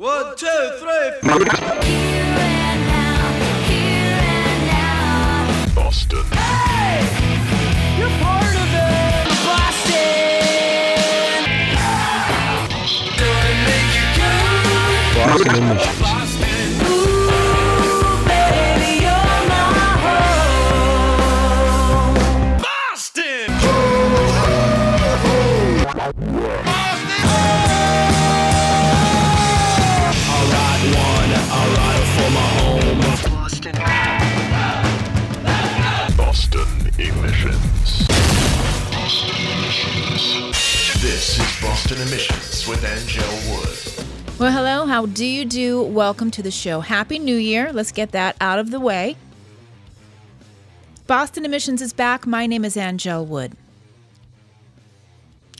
One, two, three. Boston. Boston emissions. Well, hello. How do you do? Welcome to the show. Happy New Year. Let's get that out of the way. Boston Emissions is back. My name is Anngelle Wood.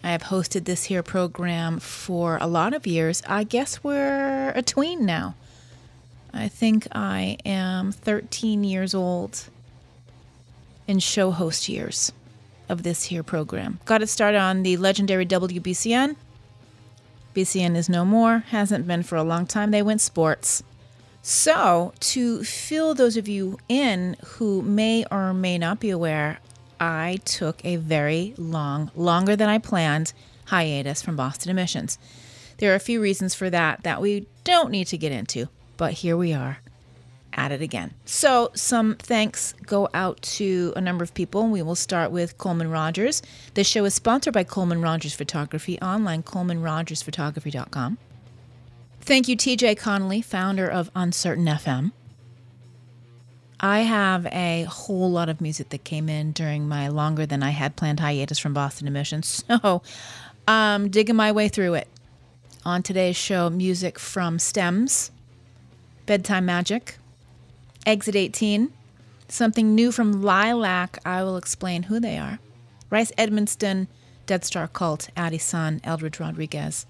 I have hosted this here program for a lot of years. I guess we're a tween now. I think I am 13 years old in show host years of this here program. Got it started on the legendary WBCN. BCN is no more, hasn't been for a long time. They went sports. So, to fill those of you in who may or may not be aware, I took a very long, longer than I planned, hiatus from Boston Emissions. There are a few reasons for that that we don't need to get into, but here we are at it again. So, some thanks go out to a number of people. We will start with Coleman Rogers. This show is sponsored by Coleman Rogers Photography online, colemanrogersphotography.com. Thank you, TJ Connolly, founder of Uncertain FM. I have a whole lot of music that came in during my longer than I had planned hiatus from Boston Emissions, so um, digging my way through it. On today's show, music from Stems, Bedtime Magic, Exit 18, something new from Lilac. I will explain who they are. Rice Edmonston, Dead Star Cult, Addie Sun, Eldridge Rodriguez.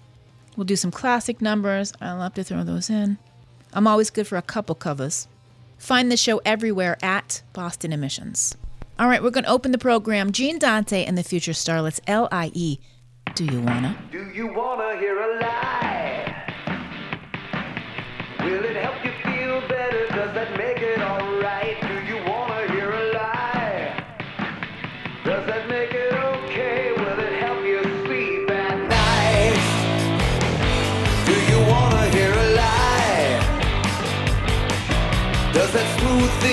We'll do some classic numbers. I'll have to throw those in. I'm always good for a couple covers. Find the show everywhere at Boston Emissions. All right, we're going to open the program. Gene Dante and the Future Starlets, L I E. Do you wanna? Do you wanna hear a lie?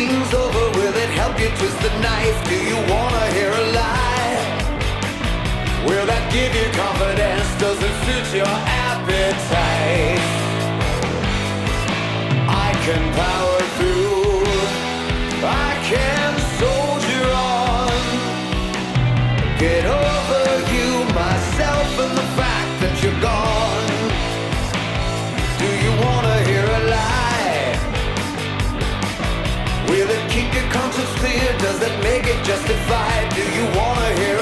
Smooth over? Will it help you twist the knife? Do you wanna hear a lie? Will that give you confidence? Does it suit your appetite? I can power clear? Does that make it justified? Do you wanna hear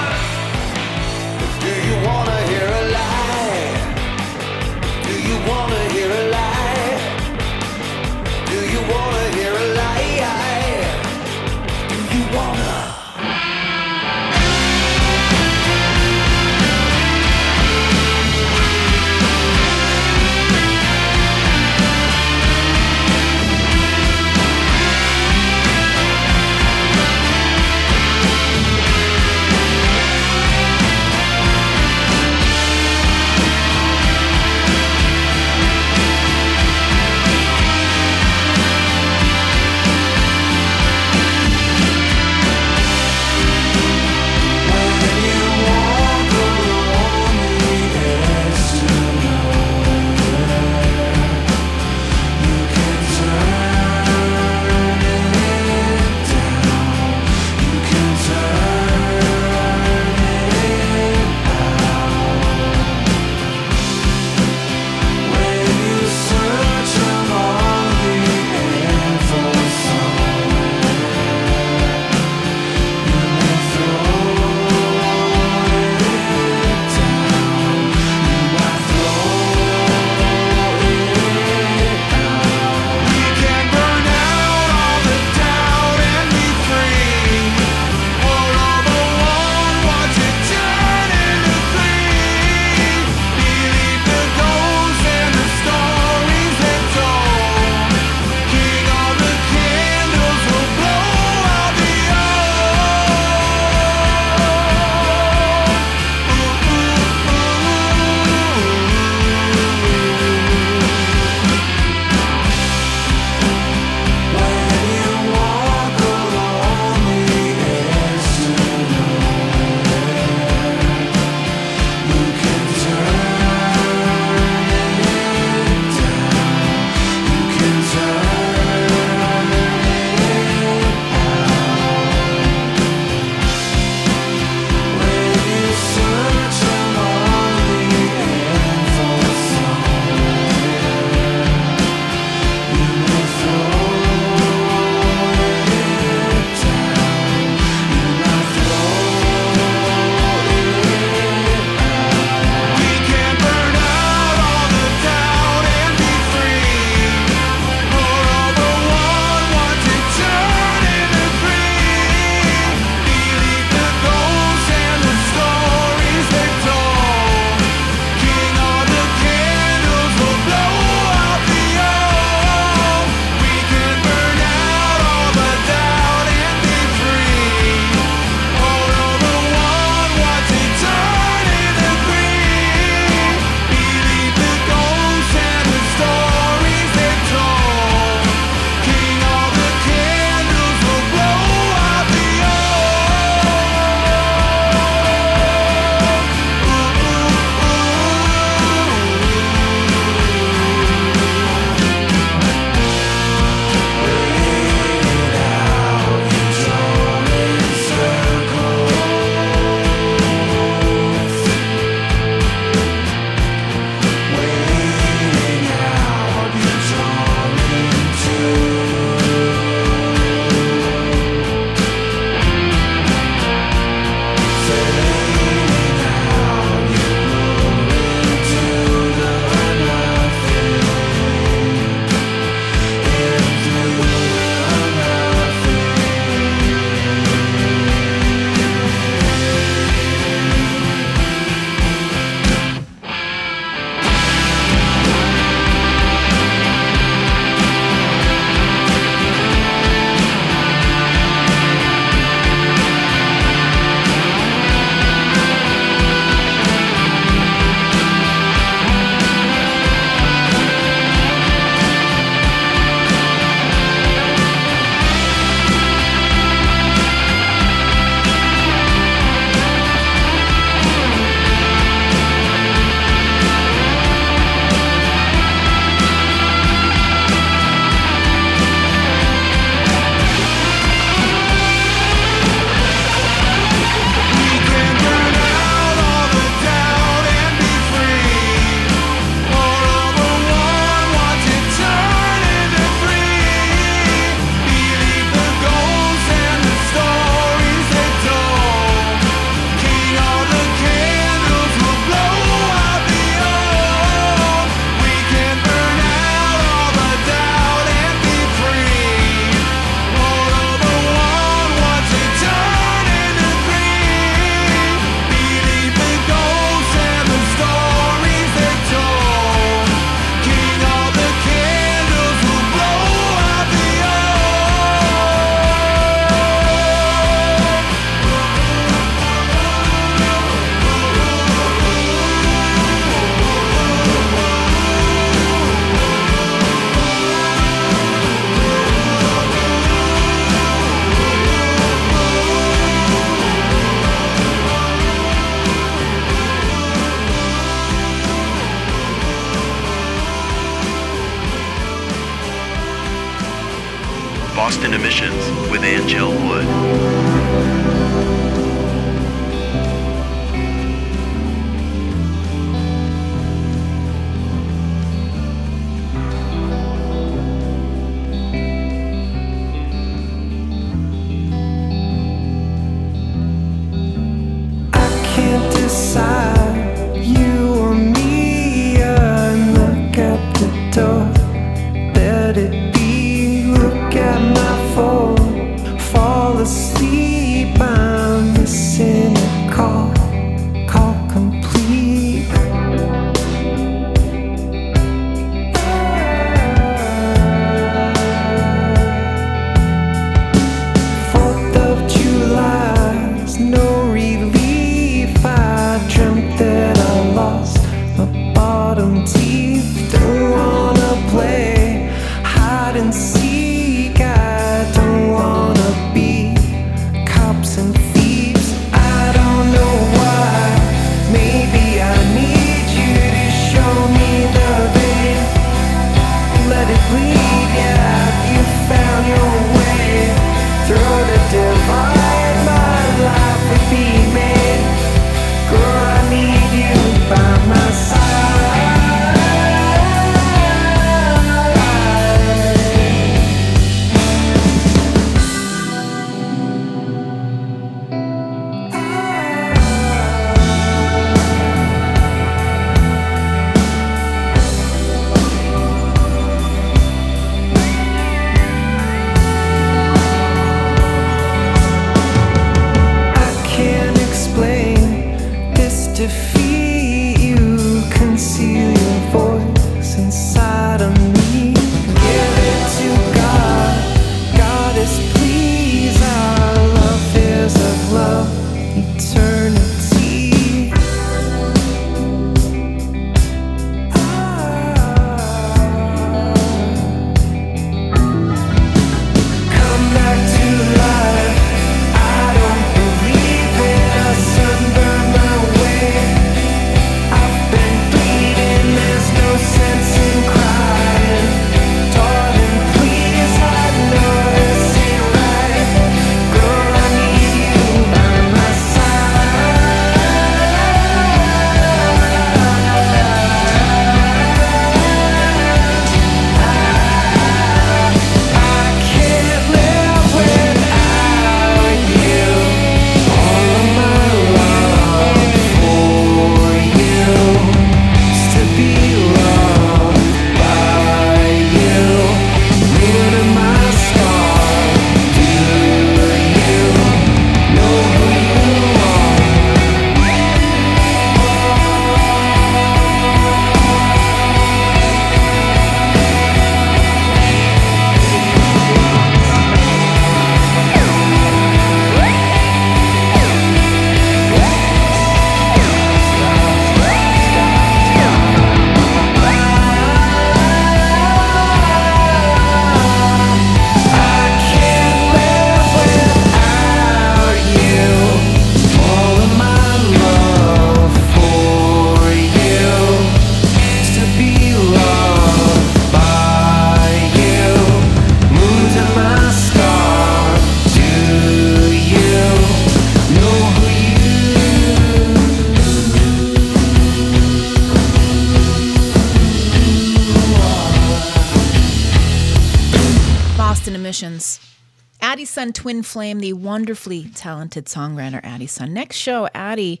Flame, the wonderfully talented songwriter Addie's Sun. Next show, Addie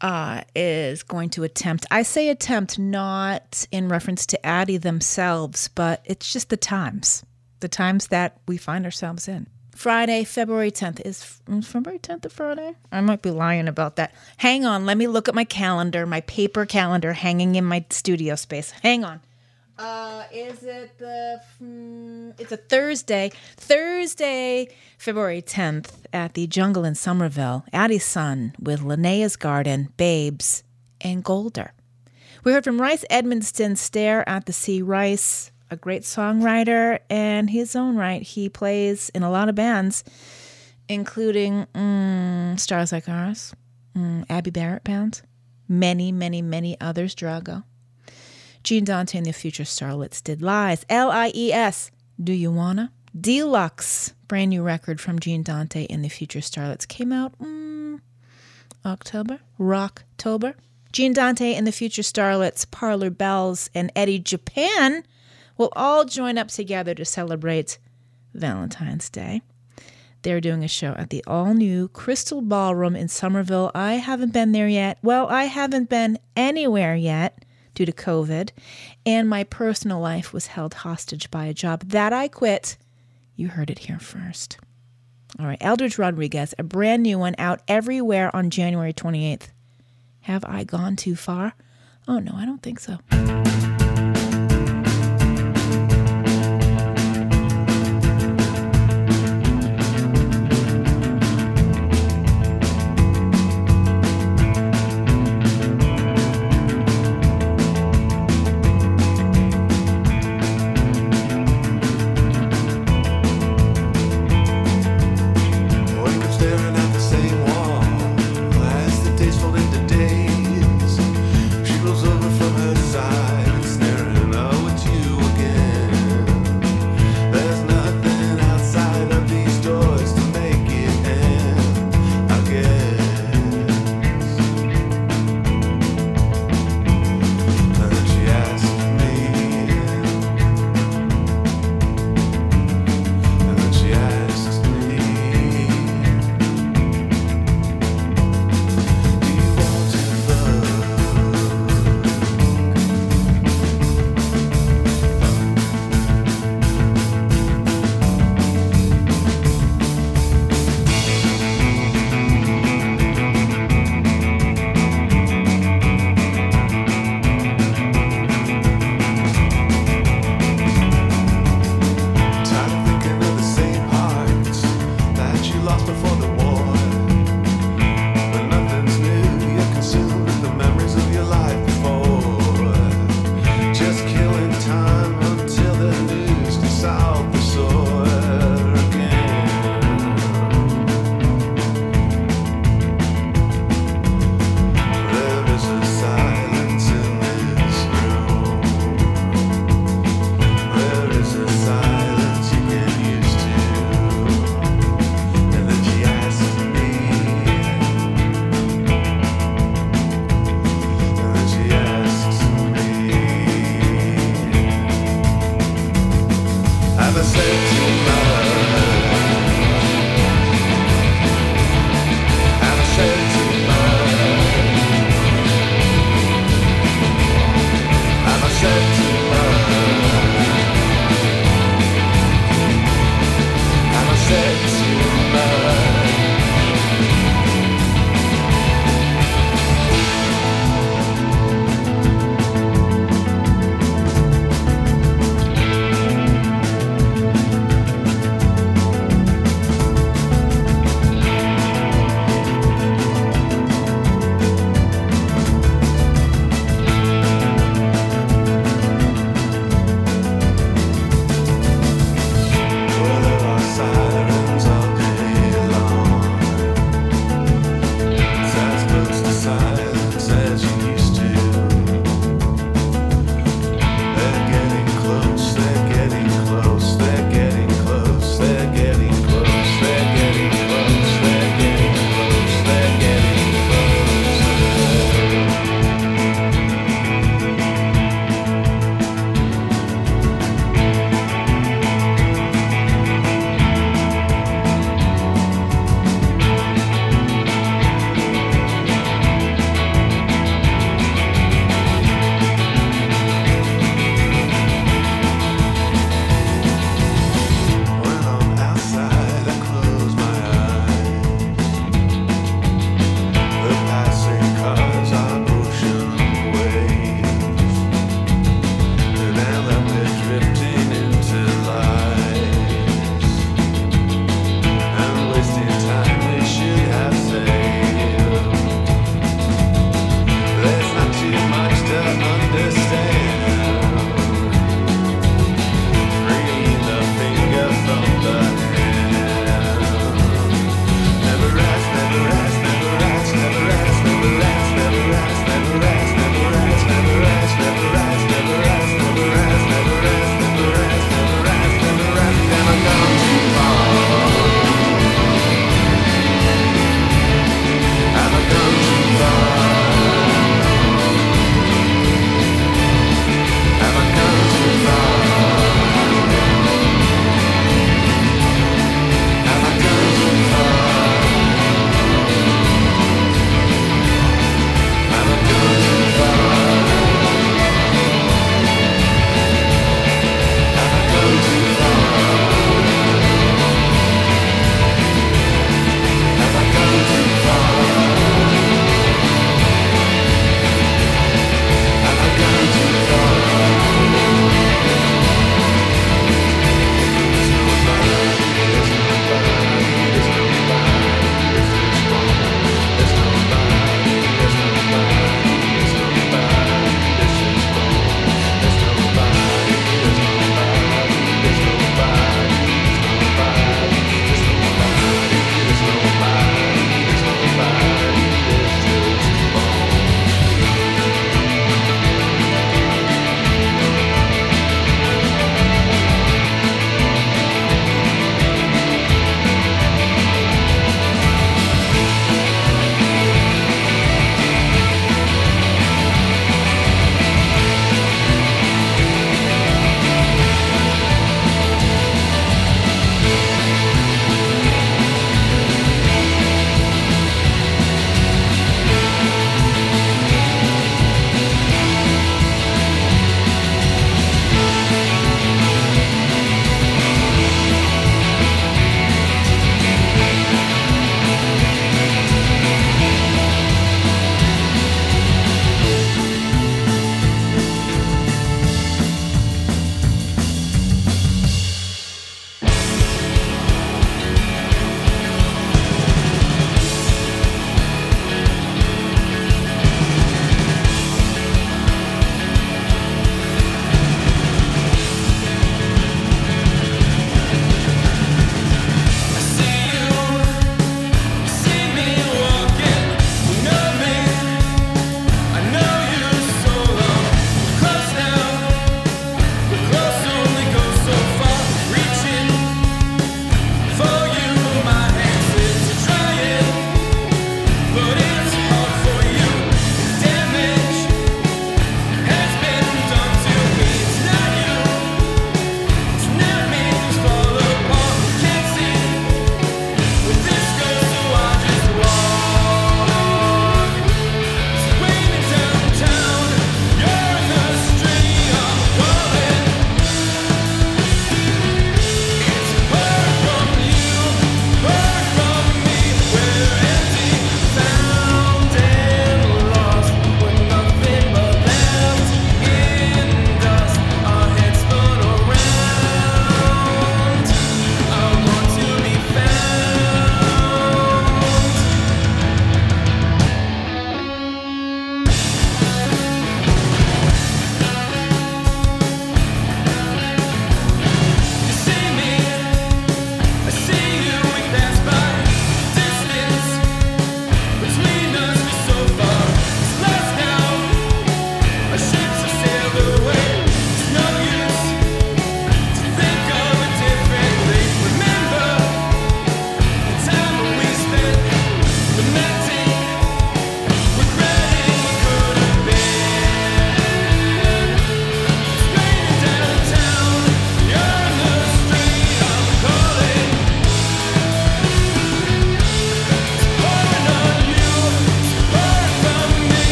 uh, is going to attempt, I say attempt not in reference to Addie themselves, but it's just the times, the times that we find ourselves in. Friday, February 10th. Is is February 10th a Friday? I might be lying about that. Hang on, let me look at my calendar, my paper calendar hanging in my studio space. Hang on. Uh, is it the? mm, it's a Thursday. Thursday, February tenth, at the Jungle in Somerville. Addie's Son with Linnea's Garden, Babes, and Golder. We heard from Rice Edmonston, Stare at the Sea. Rice, a great songwriter, and his own right, he plays in a lot of bands, including mm, Stars Like Ours, mm, Abby Barrett Band, many, many, many others. Drago. Gene Dante and the Future Starlets did Lies. L I E S. Do you wanna? Deluxe, brand new record from Gene Dante and the Future Starlets, came out mm, October, Rocktober. Gene Dante and the Future Starlets, Parlor Bells, and Eddie Japan will all join up together to celebrate Valentine's Day. They're doing a show at the all new Crystal Ballroom in Somerville. I haven't been there yet. Well, I haven't been anywhere yet due to COVID, and my personal life was held hostage by a job that I quit. You heard it here first. All right, Eldridge Rodriguez, a brand new one out everywhere on January 28th. Have I gone too far? Oh, no, I don't think so.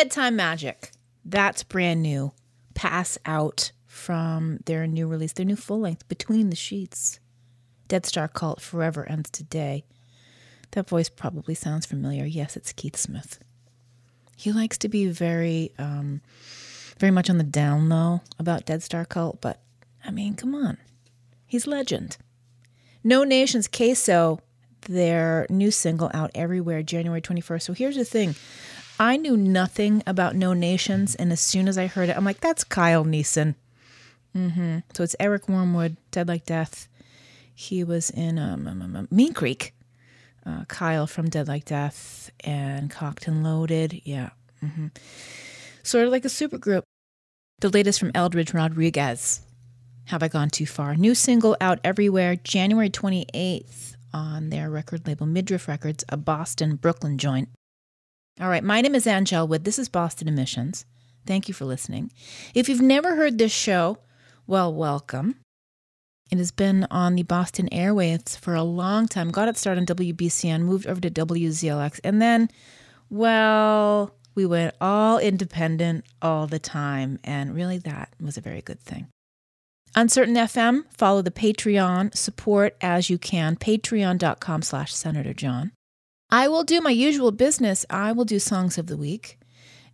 Bedtime Magic. That's brand new. Pass Out from their new release, their new full length, Between the Sheets. Dead Star Cult Forever Ends Today. That voice probably sounds familiar. Yes, it's Keith Smith. He likes to be very, um, very much on the down low about Dead Star Cult, but I mean, come on. He's legend. No Nations Queso, their new single out everywhere January 21st. So here's the thing I knew nothing about No Nations, and as soon as I heard it, I'm like, that's Kyle Neeson. Mm-hmm. So it's Eric Wormwood, Dead Like Death. He was in um, um, um, um, Mean Creek. Uh, Kyle from Dead Like Death and Cocked and Loaded. Yeah. hmm Sort of like a supergroup. The latest from Eldridge Rodriguez. Have I Gone Too Far? New single out everywhere January 28th on their record label Midriff Records, a Boston Brooklyn joint. All right, my name is Anngelle Wood. This is Boston Emissions. Thank you for listening. If you've never heard this show, well, welcome. It has been on the Boston airwaves for a long time. Got it started on WBCN, moved over to WZLX, and then, well, we went all independent all the time, and really that was a very good thing. Uncertain FM, follow the Patreon, support as you can, patreon.com slash Senator John. I will do my usual business. I will do songs of the week.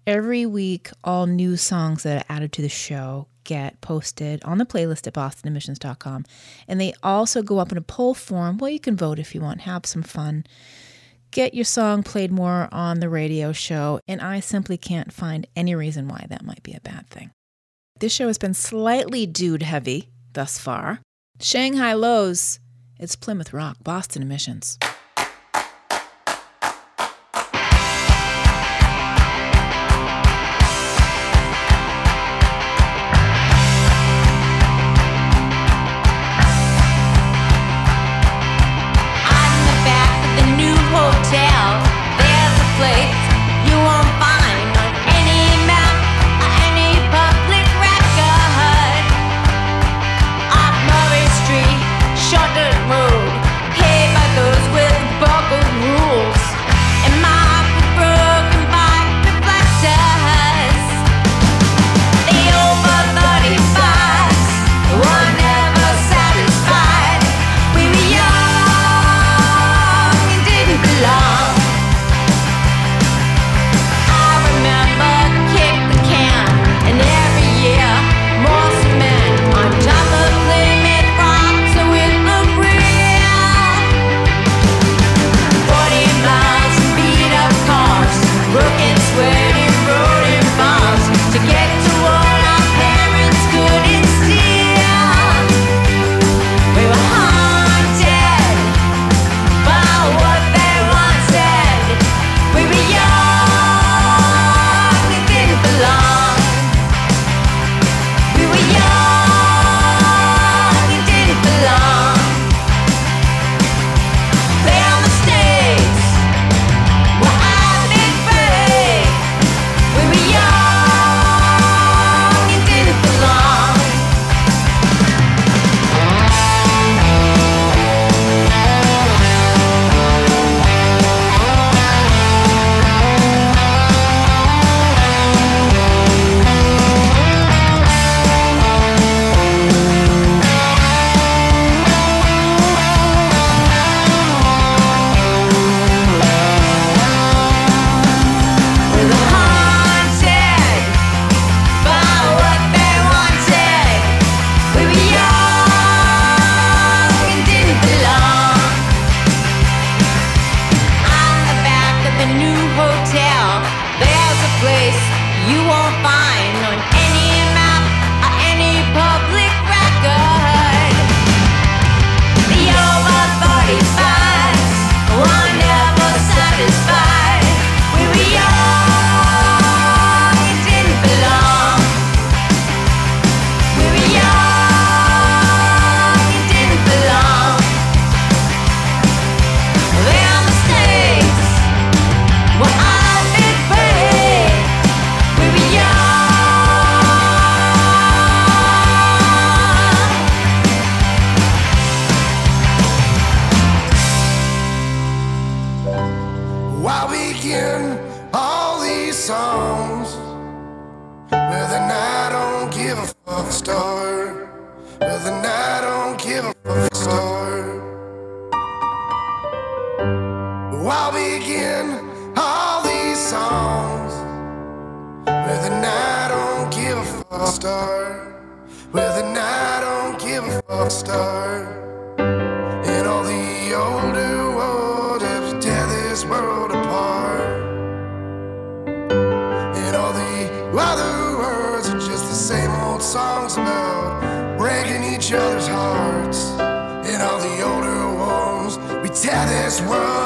Every week, all new songs that are added to the show get posted on the playlist at bostonemissions.com. And they also go up in a poll form. Well, you can vote if you want, have some fun. Get your song played more on the radio show. And I simply can't find any reason why that might be a bad thing. This show has been slightly dude heavy thus far. Shanghai Lows, it's Plymouth Rock, Boston Emissions. world apart. And all the other words are just the same old songs about breaking each other's hearts. And all the older ones, we tear this world.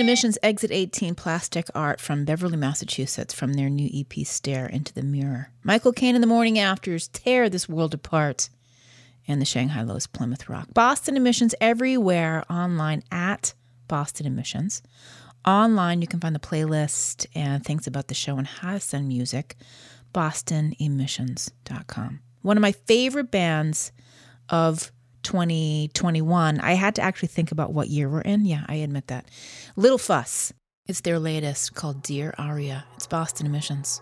Emissions Exit 18 Plastic Art from Beverly, Massachusetts, from their new EP Stare into the Mirror. Michael Caine in the Morning Afters tear this world apart. And the Shanghai Lows Plymouth Rock. Boston Emissions everywhere online at Boston Emissions. Online, you can find the playlist and things about the show and how to send music. BostonEmissions.com. One of my favorite bands of 2021. I had to actually think about what year we're in. Yeah, I admit that. Little Fuss. It's their latest called Dear Aria. It's Boston Emissions.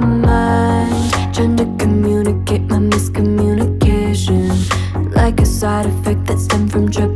mind. Trying to communicate my miscommunication. Like a side effect that stemmed from drip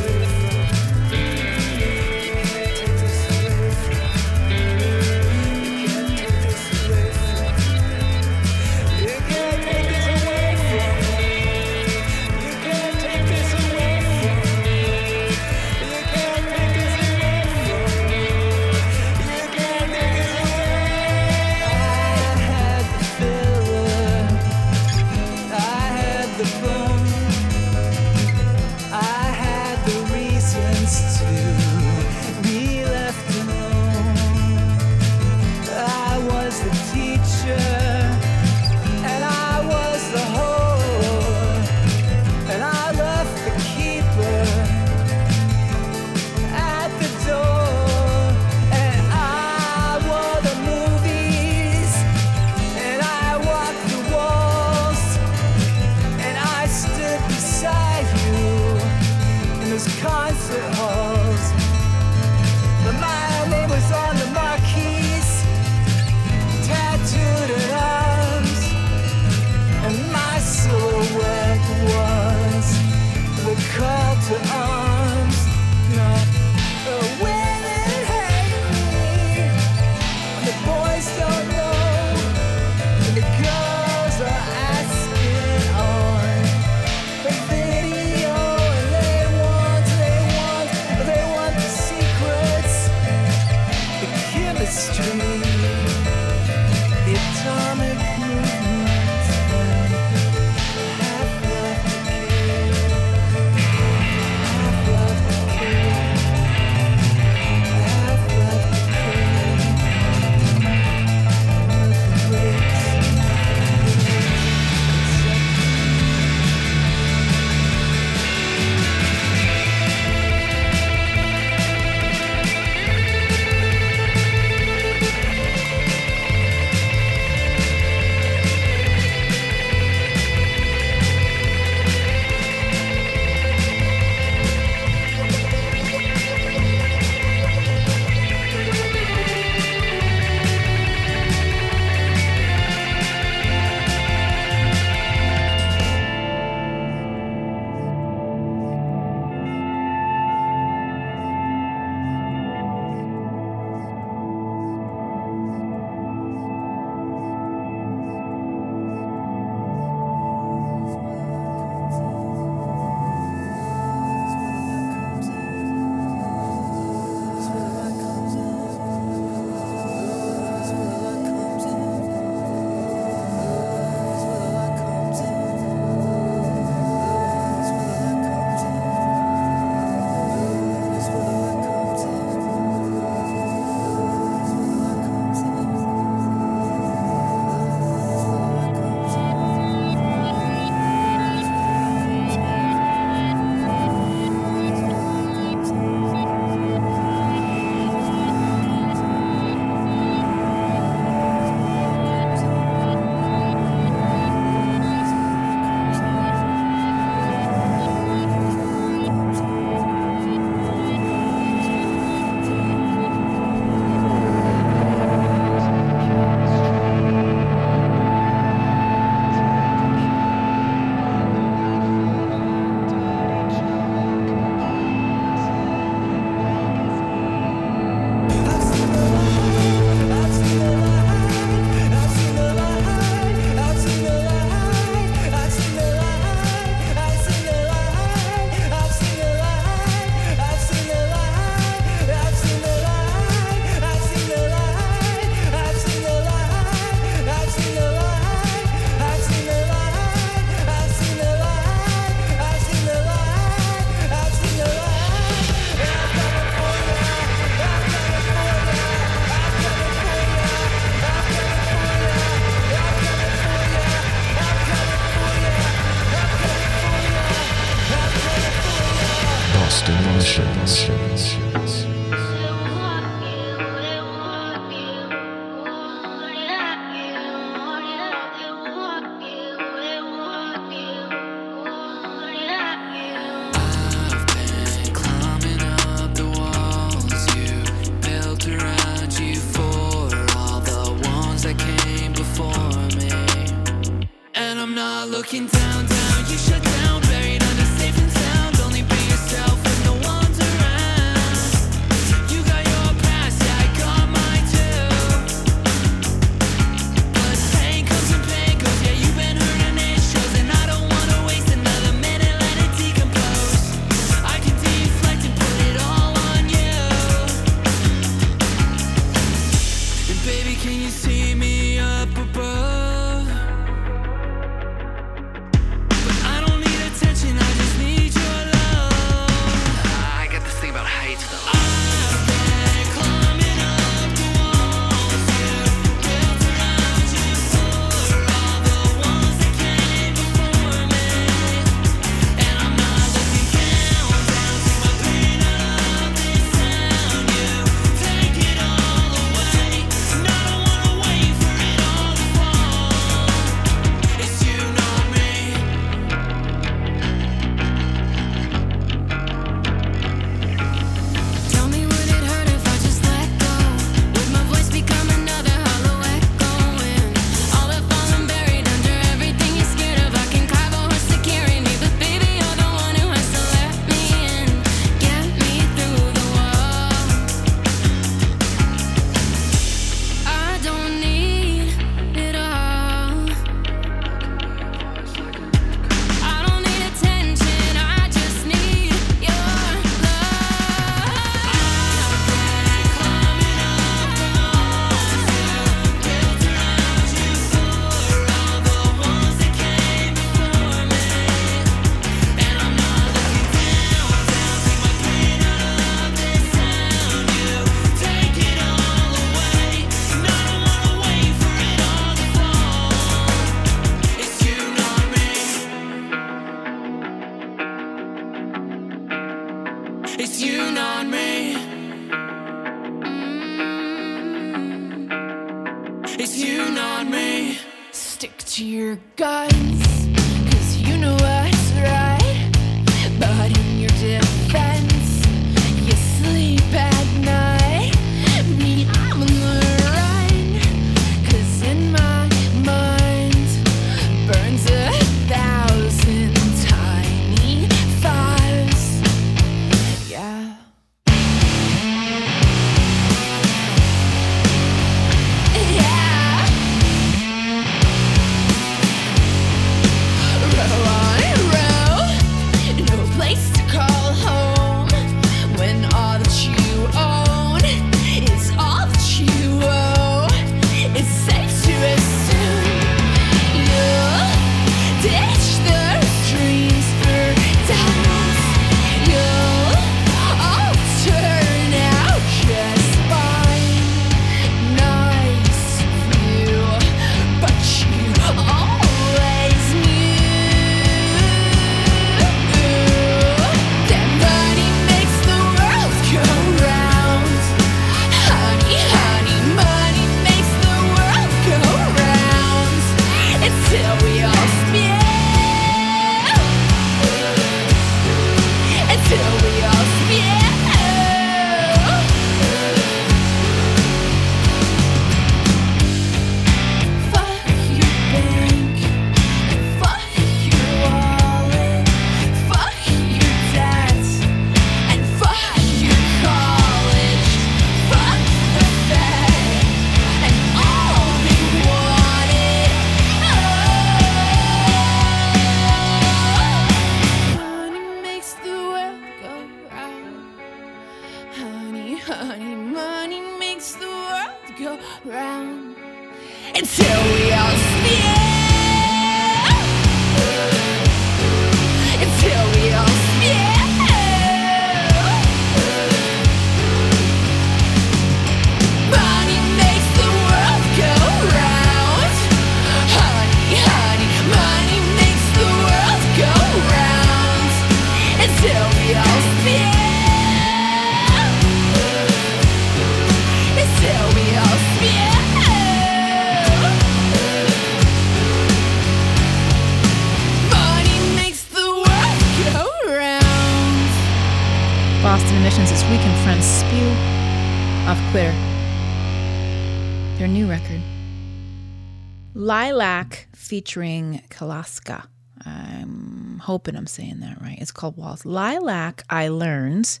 featuring Kalaska. I'm hoping I'm saying that right. It's called Walls. Lilac, I learned,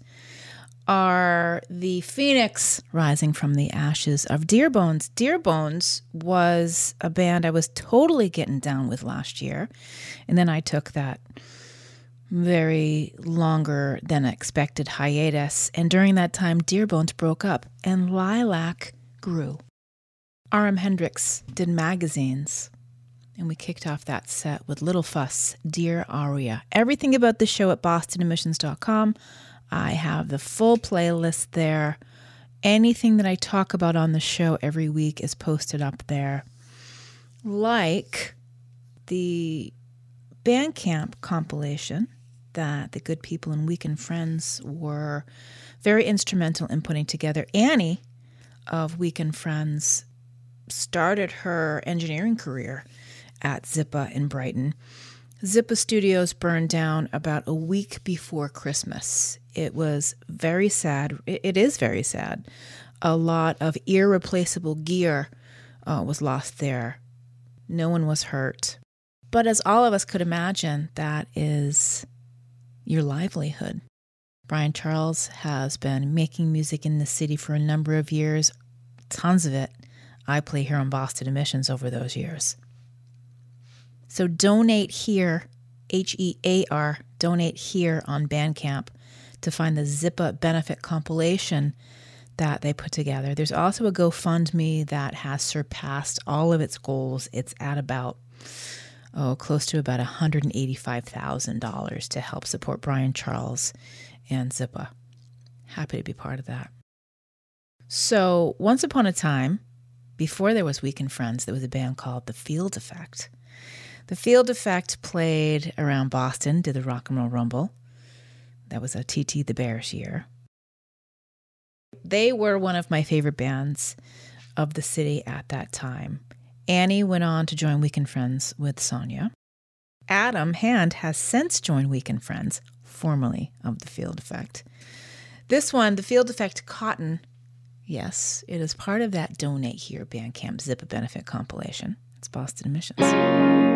are the phoenix rising from the ashes of Dearbones. Dearbones was a band I was totally getting down with last year. And then I took that very longer than expected hiatus. And during that time, Dearbones broke up and Lilac grew. R.M. Hendricks did magazines. And we kicked off that set with Little Fuss, Dear Aria. Everything about the show at bostonemissions.com. I have the full playlist there. Anything that I talk about on the show every week is posted up there. Like the Bandcamp compilation that the good people in Weekend Friends were very instrumental in putting together. Annie of Weekend Friends started her engineering career at Zippah in Brighton. Zippah Studios burned down about a week before Christmas. It was very sad. It is very sad. A lot of irreplaceable gear uh, was lost there. No one was hurt. But as all of us could imagine, that is your livelihood. Brian Charles has been making music in the city for a number of years, tons of it. I play here on Boston Emissions over those years. So donate here, H E A R, donate here on Bandcamp to find the Zippah benefit compilation that they put together. There's also a GoFundMe that has surpassed all of its goals. It's at about oh, close to about $185,000 to help support Brian Charles and Zippah. Happy to be part of that. So, once upon a time, before there was Weekend Friends, there was a band called The Field Effect. The Field Effect played around Boston, did the Rock and Roll Rumble. That was a TT the Bears year. They were one of my favorite bands of the city at that time. Annie went on to join Weekend Friends with Sonia. Adam Hand has since joined Weekend Friends, formerly of the Field Effect. This one, the Field Effect Cotton, yes, it is part of that Donate Here Bandcamp Zippah Benefit compilation. It's Boston Emissions.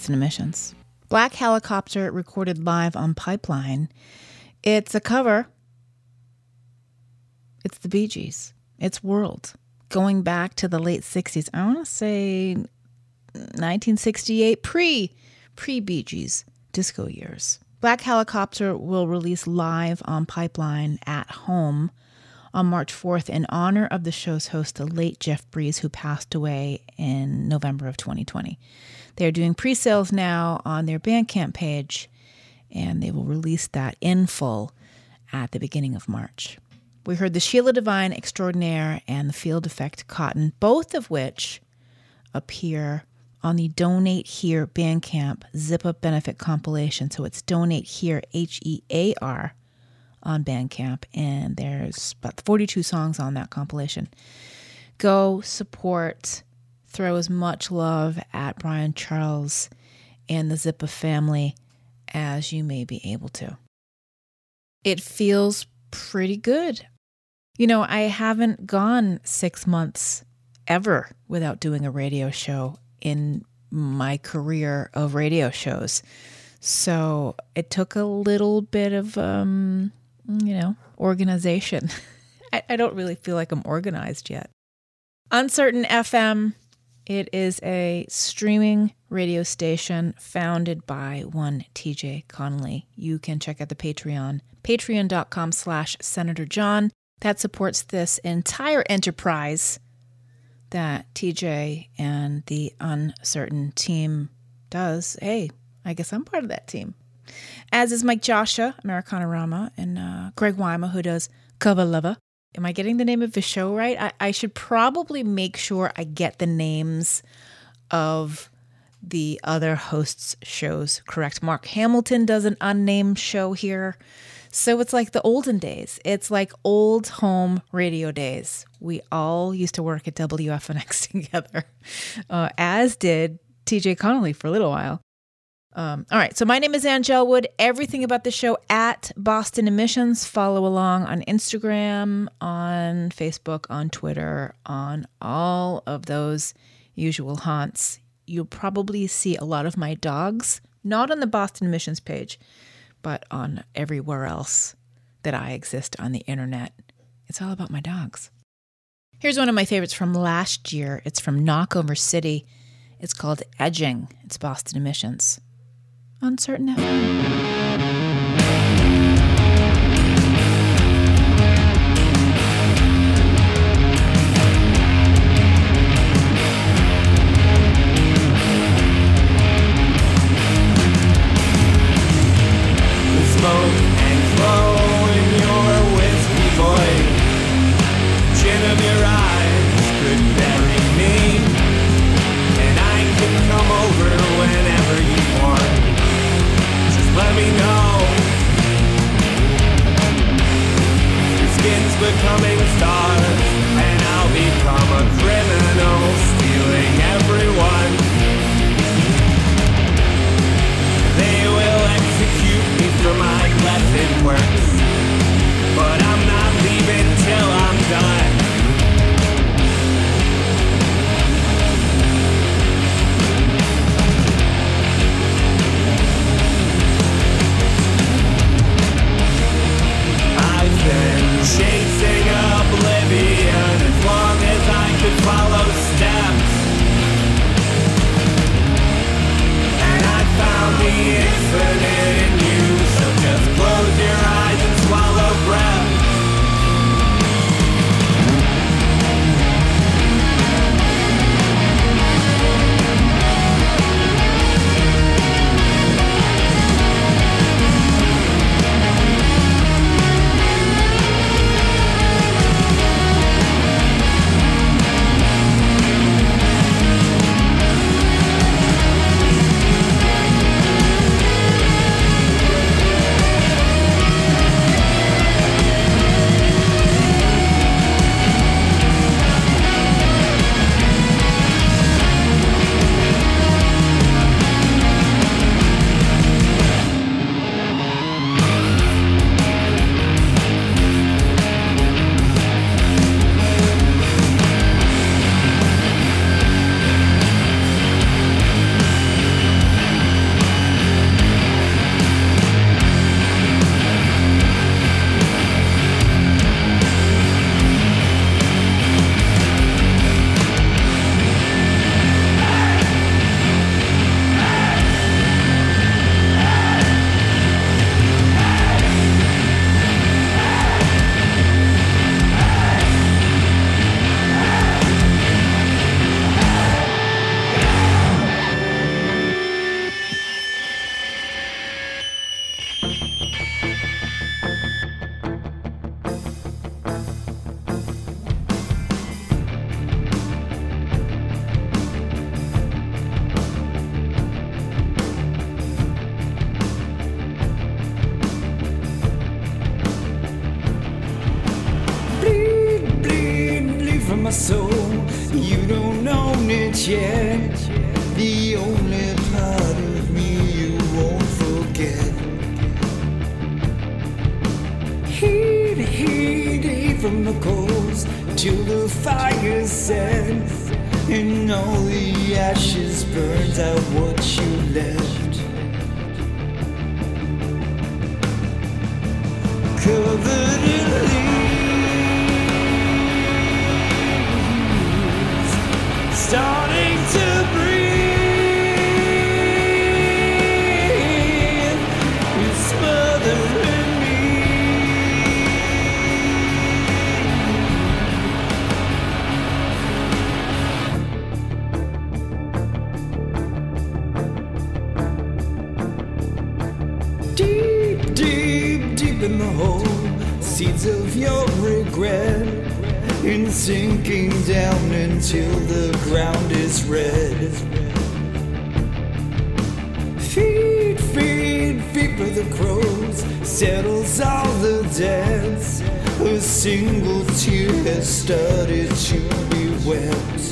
Boston Emissions. Black Helicopter recorded live on Pipeline. It's a cover. It's the Bee Gees. It's World. Going back to the late 60s. I want to say 1968, pre pre Bee Gees disco years. Black Helicopter will release live on Pipeline at home on March 4th in honor of the show's host, the late Jeff Breeze, who passed away in November of 2020. They're doing pre sales now on their Bandcamp page, and they will release that in full at the beginning of March. We heard the Sheila Divine Extraordinaire and the Field Effect Cotton, both of which appear on the Donate Here Bandcamp Zippah Benefit compilation. So it's Donate Here, H E A R, on Bandcamp, and there's about 42 songs on that compilation. Go support, throw as much love at Brian Charles and the Zippah family as you may be able to. It feels pretty good. You know, I haven't gone six months ever without doing a radio show in my career of radio shows. So it took a little bit of, um, you know, organization. I, I don't really feel like I'm organized yet. Uncertain FM, it is a streaming radio station founded by one TJ Connolly. You can check out the Patreon, patreon.com slash Senator John. That supports this entire enterprise that TJ and the Uncertain team does. Hey, I guess I'm part of that team. As is Mike Joshua, Americana Rama, and uh, Greg Wyma, who does Cover Lover. Am I getting the name of the show right? I, I should probably make sure I get the names of the other hosts' shows correct. Mark Hamilton does an unnamed show here. So it's like the olden days. It's like old home radio days. We all used to work at WFNX together, uh, as did TJ Connolly for a little while. Um, all right, so my name is Anngelle Wood. Everything about the show at Boston Emissions. Follow along on Instagram, on Facebook, on Twitter, on all of those usual haunts. You'll probably see a lot of my dogs, not on the Boston Emissions page, but on everywhere else that I exist on the internet. It's all about my dogs. Here's one of my favorites from last year. It's from Knockover City. It's called Edging. It's Boston Emissions. Uncertain FM. seeds of your regret in sinking down until the ground is red. Feed, feed, feed for the crows, settles all the debts. A single tear has started to be wept.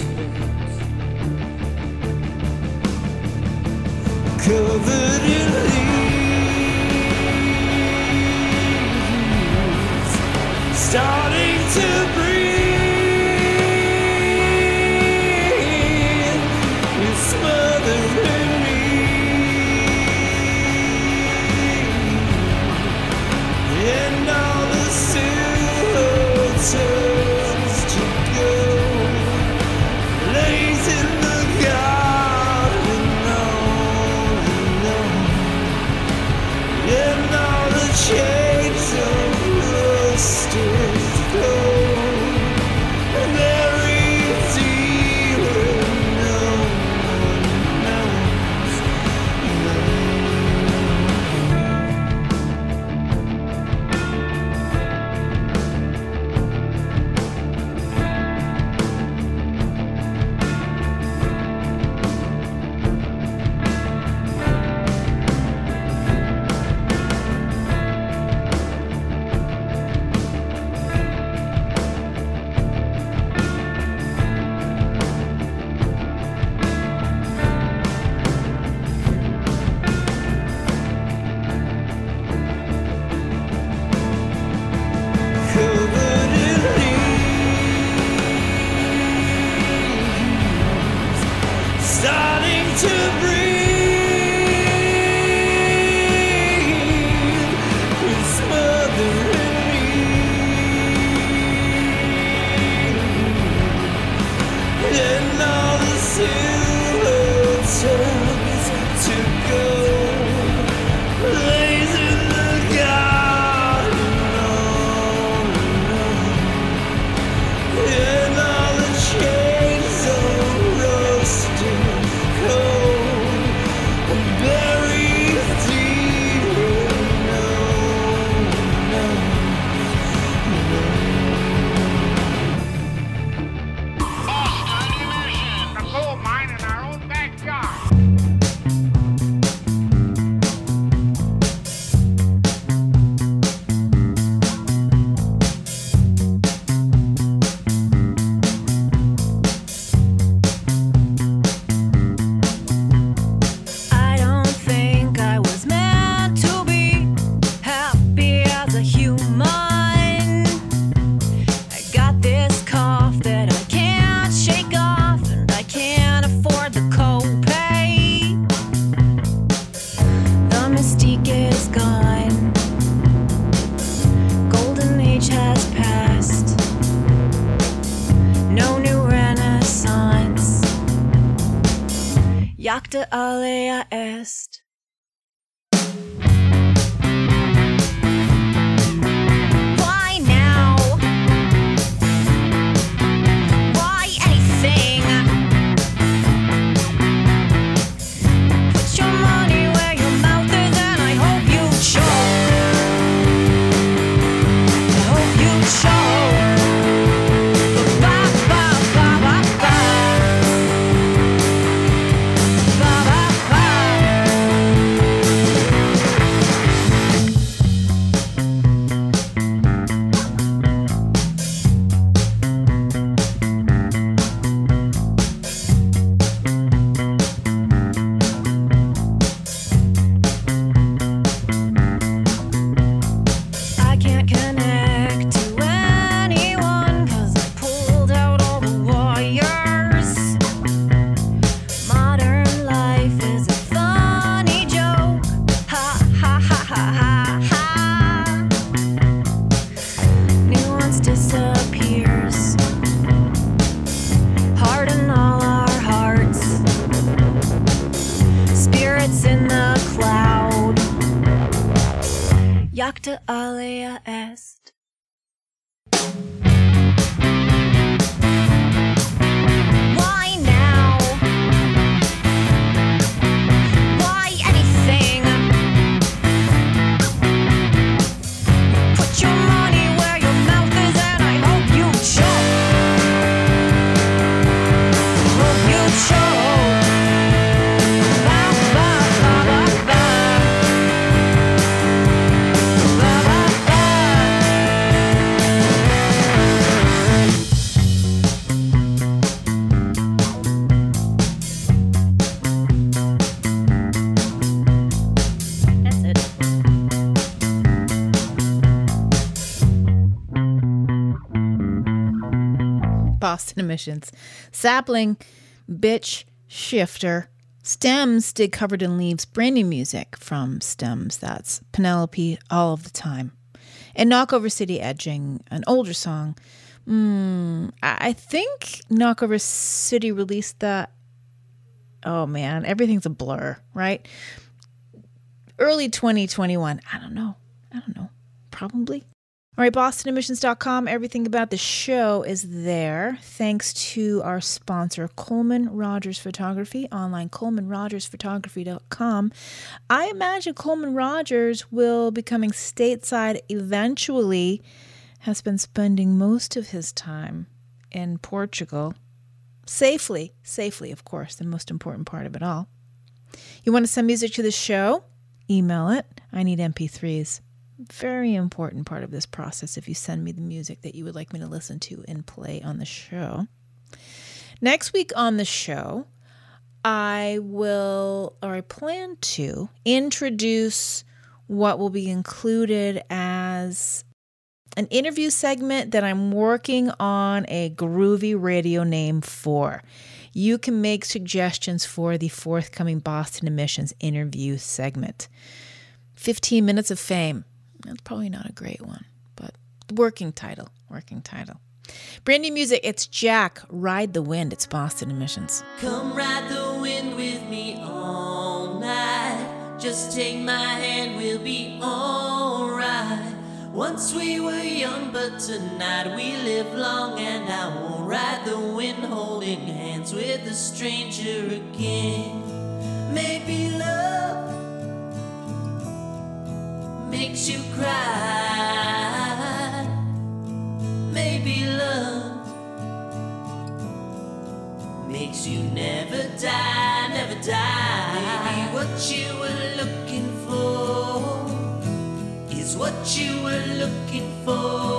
Covered in leaves. starting to Boston emissions. Sapling, bitch, shifter. Stems did covered in leaves brand new music from Stems. That's Penelope all of the time. And Knockover City Edging, an older song. Mm, I think Knockover City released that. Oh man, everything's a blur, right? Early 2021. I don't know. I don't know. Probably. All right, bostonemissions.com. Everything about the show is there. Thanks to our sponsor, Coleman Rogers Photography, online colemanrogersphotography.com. I imagine Coleman Rogers will be coming stateside eventually, has been spending most of his time in Portugal. Safely, safely, of course, the most important part of it all. You want to send music to the show? Email it. I need MP3s very important part of this process if you send me the music that you would like me to listen to and play on the show. Next week on the show, I will, or I plan to, introduce what will be included as an interview segment that I'm working on a groovy radio name for. You can make suggestions for the forthcoming Boston Emissions interview segment. 15 minutes of fame. That's probably not a great one, but working title, working title. Brand new music. It's Jack. Ride the Wind. It's Boston Emissions. Come ride the wind with me all night. Just take my hand, we'll be alright. Once we were young, but tonight we live long, and I won't ride the wind holding hands with a stranger again. Maybe love makes you cry. Maybe love makes you never die, never die. Maybe what you were looking for is what you were looking for.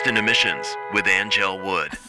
Boston Emissions with Anngelle Wood.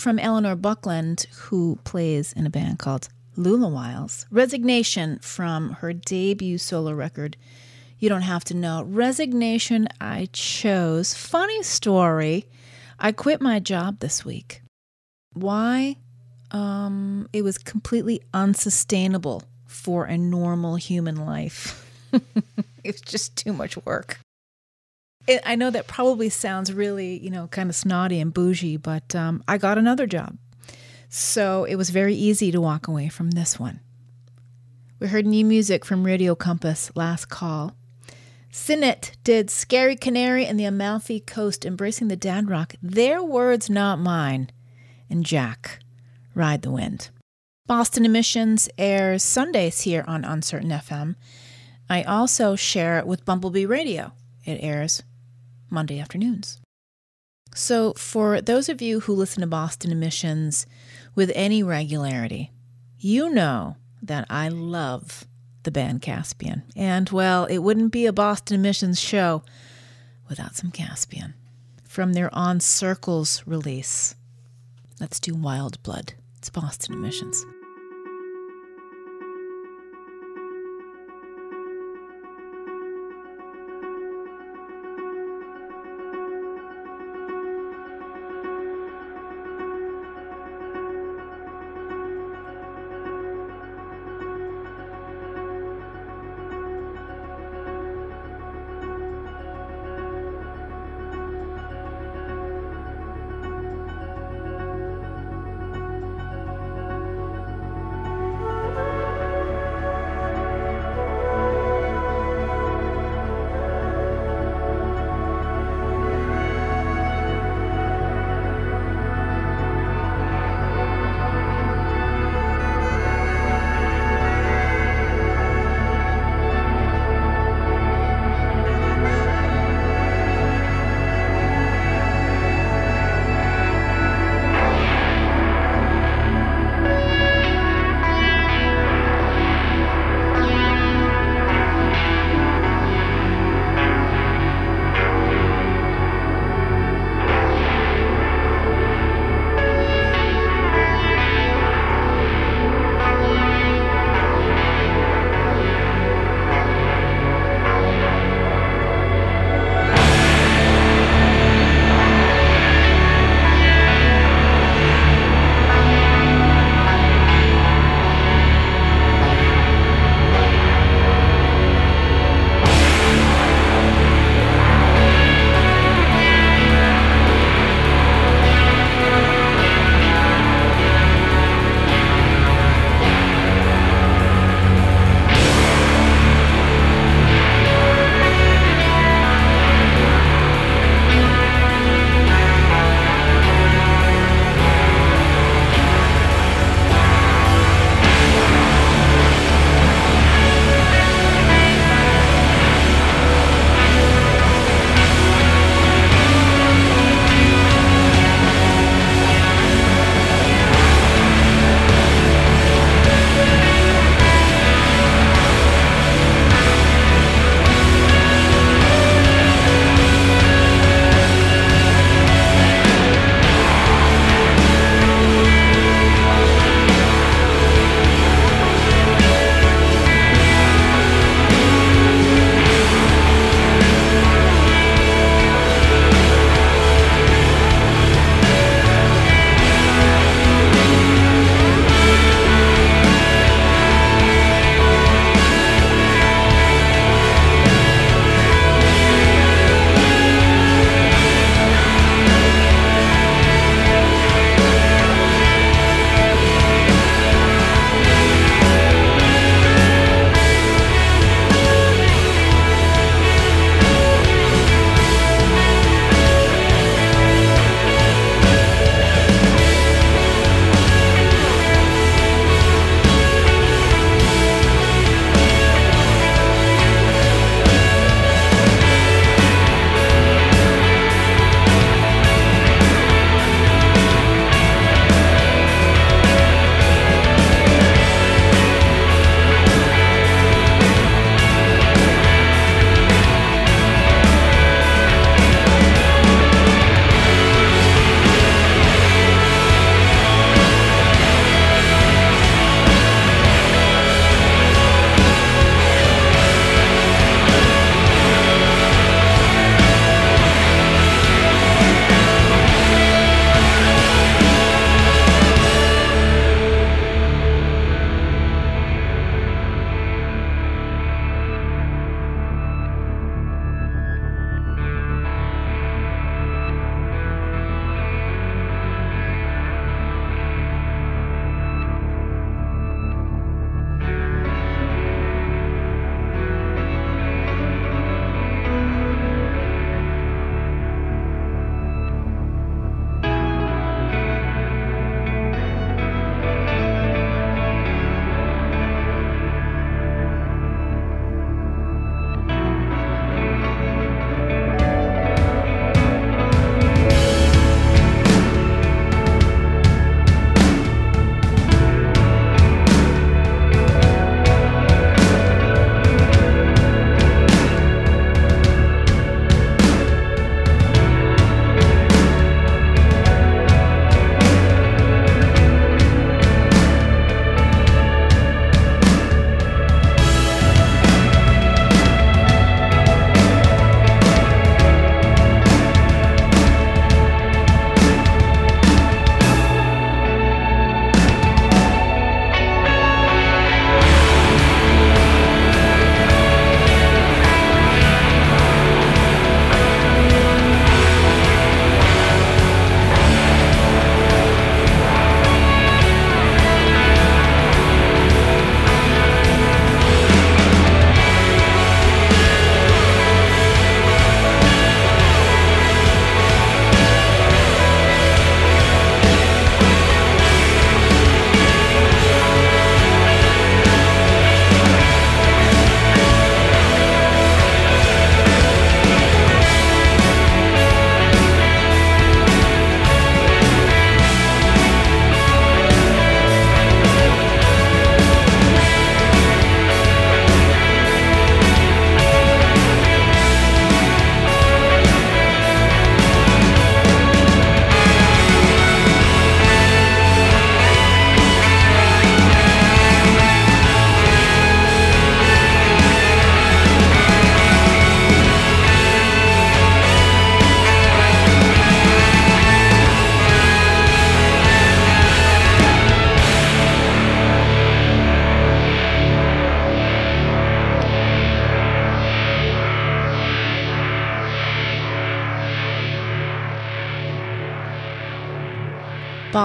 From Eleanor Buckland, who plays in a band called Lula Wiles. Resignation from her debut solo record, You Don't Have to Know. Resignation I chose. Funny story. I quit my job this week. Why? Um, it was completely unsustainable for a normal human life. it's just too much work. I know that probably sounds really, you know, kind of snotty and bougie, but um, I got another job. So it was very easy to walk away from this one. We heard new music from Radio Compass, Last Call. Sinet did Scary Canary and the Amalfi Coast, Embracing the Dad Rock. Their words, not mine. And Jack, Ride the Wind. Boston Emissions airs Sundays here on Uncertain FM. I also share it with Bumblebee Radio. It airs Monday afternoons. So, for those of you who listen to Boston Emissions with any regularity, you know that I love the band Caspian. And, well, it wouldn't be a Boston Emissions show without some Caspian. From their On Circles release, let's do Wild Blood. It's Boston Emissions.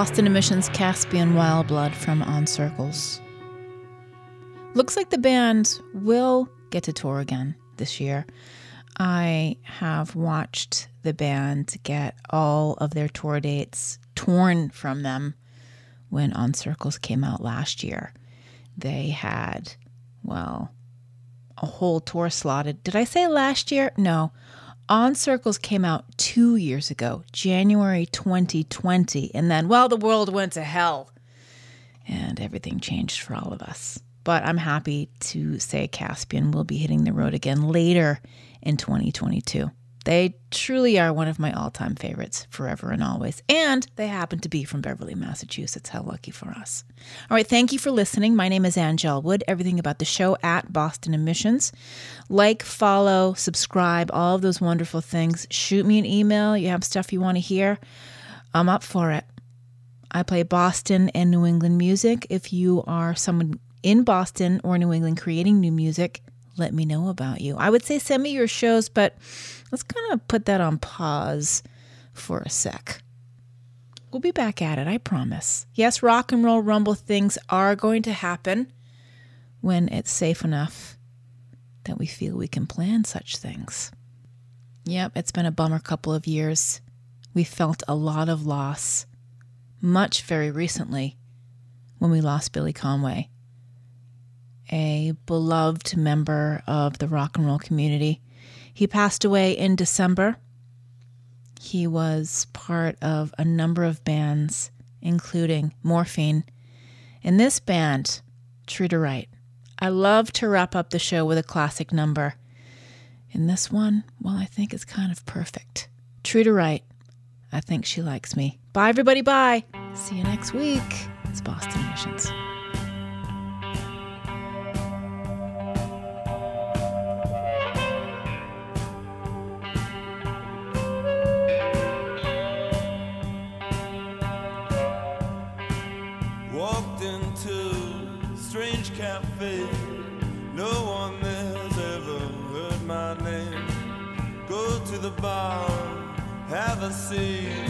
Boston Emissions Caspian Wild Blood from On Circles. Looks like the band will get to tour again this year. I have watched the band get all of their tour dates torn from them when On Circles came out last year. They had, well, a whole tour slotted. Did I say last year? No. On Circles came out two years ago, January 2020. And then, well, the world went to hell and everything changed for all of us. But I'm happy to say Caspian will be hitting the road again later in 2022. They truly are one of my all time favorites, forever and always. And they happen to be from Beverly, Massachusetts. How lucky for us. All right, thank you for listening. My name is Anngelle Wood. Everything about the show at Boston Emissions. Like, follow, subscribe, all of those wonderful things. Shoot me an email. You have stuff you want to hear. I'm up for it. I play Boston and New England music. If you are someone in Boston or New England creating new music, let me know about you. I would say send me your shows, but let's kind of put that on pause for a sec. We'll be back at it, I promise. Yes, rock and roll rumble things are going to happen when it's safe enough that we feel we can plan such things. Yep, it's been a bummer couple of years. We felt a lot of loss, much very recently when we lost Billy Conway a beloved member of the rock and roll community. He passed away in December. He was part of a number of bands, including Morphine. In this band, Treat Her Right, I love to wrap up the show with a classic number. In this one, well, I think it's kind of perfect. Treat Her Right, I think she likes me. Bye, everybody. Bye. See you next week. It's Boston Emissions. Have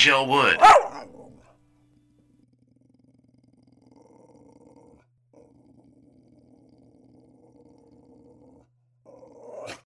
Anngelle Wood. Woo!